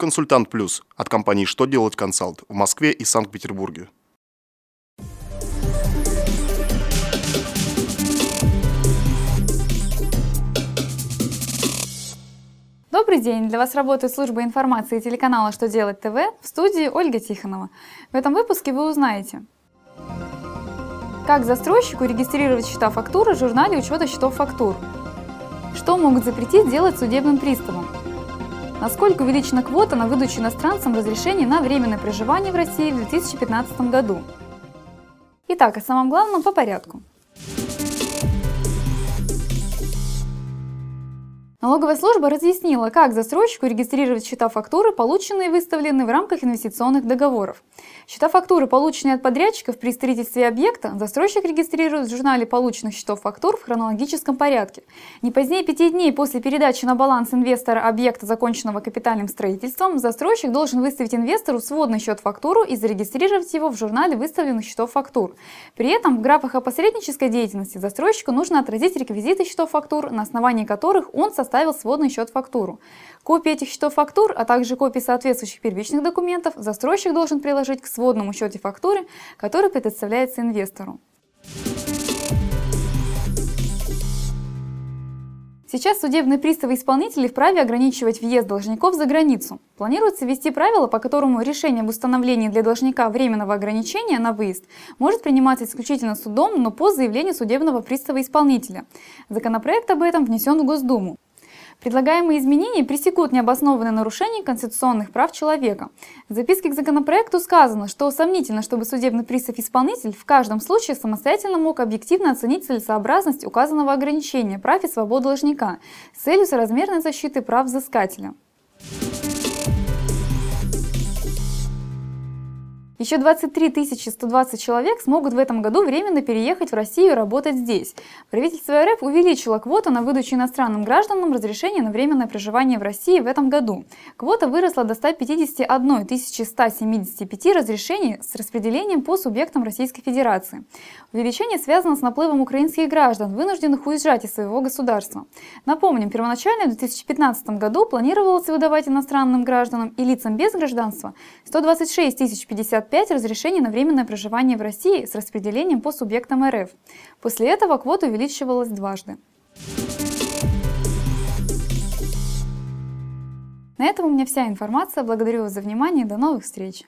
Консультант Плюс от компании «Что делать консалт» в Москве и Санкт-Петербурге. Добрый день! Для вас работает служба информации телеканала «Что делать ТВ» в студии Ольга Тихонова. В этом выпуске вы узнаете, как застройщику регистрировать счета фактуры в журнале учета счетов фактур, что могут запретить делать судебным приставом, насколько увеличена квота на выдачу иностранцам разрешений на временное проживание в России в 2015 году. Итак, о самом главном по порядку. Налоговая служба разъяснила, как застройщику регистрировать счета фактуры, полученные и выставленные в рамках инвестиционных договоров. Счета фактуры, полученные от подрядчиков при строительстве объекта, застройщик регистрирует в журнале полученных счетов фактур в хронологическом порядке. Не позднее пяти дней после передачи на баланс инвестора объекта, законченного капитальным строительством, застройщик должен выставить инвестору сводный счет фактуру и зарегистрировать его в журнале выставленных счетов фактур. При этом в графах о посреднической деятельности застройщику нужно отразить реквизиты счетов фактур, на основании которых он со составил сводный счет фактуру. Копии этих счетов фактур, а также копии соответствующих первичных документов застройщик должен приложить к сводному счете фактуры, который предоставляется инвестору. Сейчас судебные приставы-исполнители вправе ограничивать въезд должников за границу. Планируется ввести правило, по которому решение об установлении для должника временного ограничения на выезд может приниматься исключительно судом, но по заявлению судебного пристава-исполнителя. Законопроект об этом внесен в Госдуму. Предлагаемые изменения пресекут необоснованное нарушение конституционных прав человека. В записке к законопроекту сказано, что сомнительно, чтобы судебный пристав-исполнитель в каждом случае самостоятельно мог объективно оценить целесообразность указанного ограничения прав и свобод должника с целью соразмерной защиты прав взыскателя. Еще 23 120 человек смогут в этом году временно переехать в Россию и работать здесь. Правительство РФ увеличило квоту на выдачу иностранным гражданам разрешения на временное проживание в России в этом году. Квота выросла до 151 175 разрешений с распределением по субъектам Российской Федерации. Увеличение связано с наплывом украинских граждан, вынужденных уезжать из своего государства. Напомним, первоначально в 2015 году планировалось выдавать иностранным гражданам и лицам без гражданства 126 050 5 разрешений на временное проживание в России с распределением по субъектам РФ. После этого квота увеличивалась дважды. На этом у меня вся информация. Благодарю вас за внимание и до новых встреч!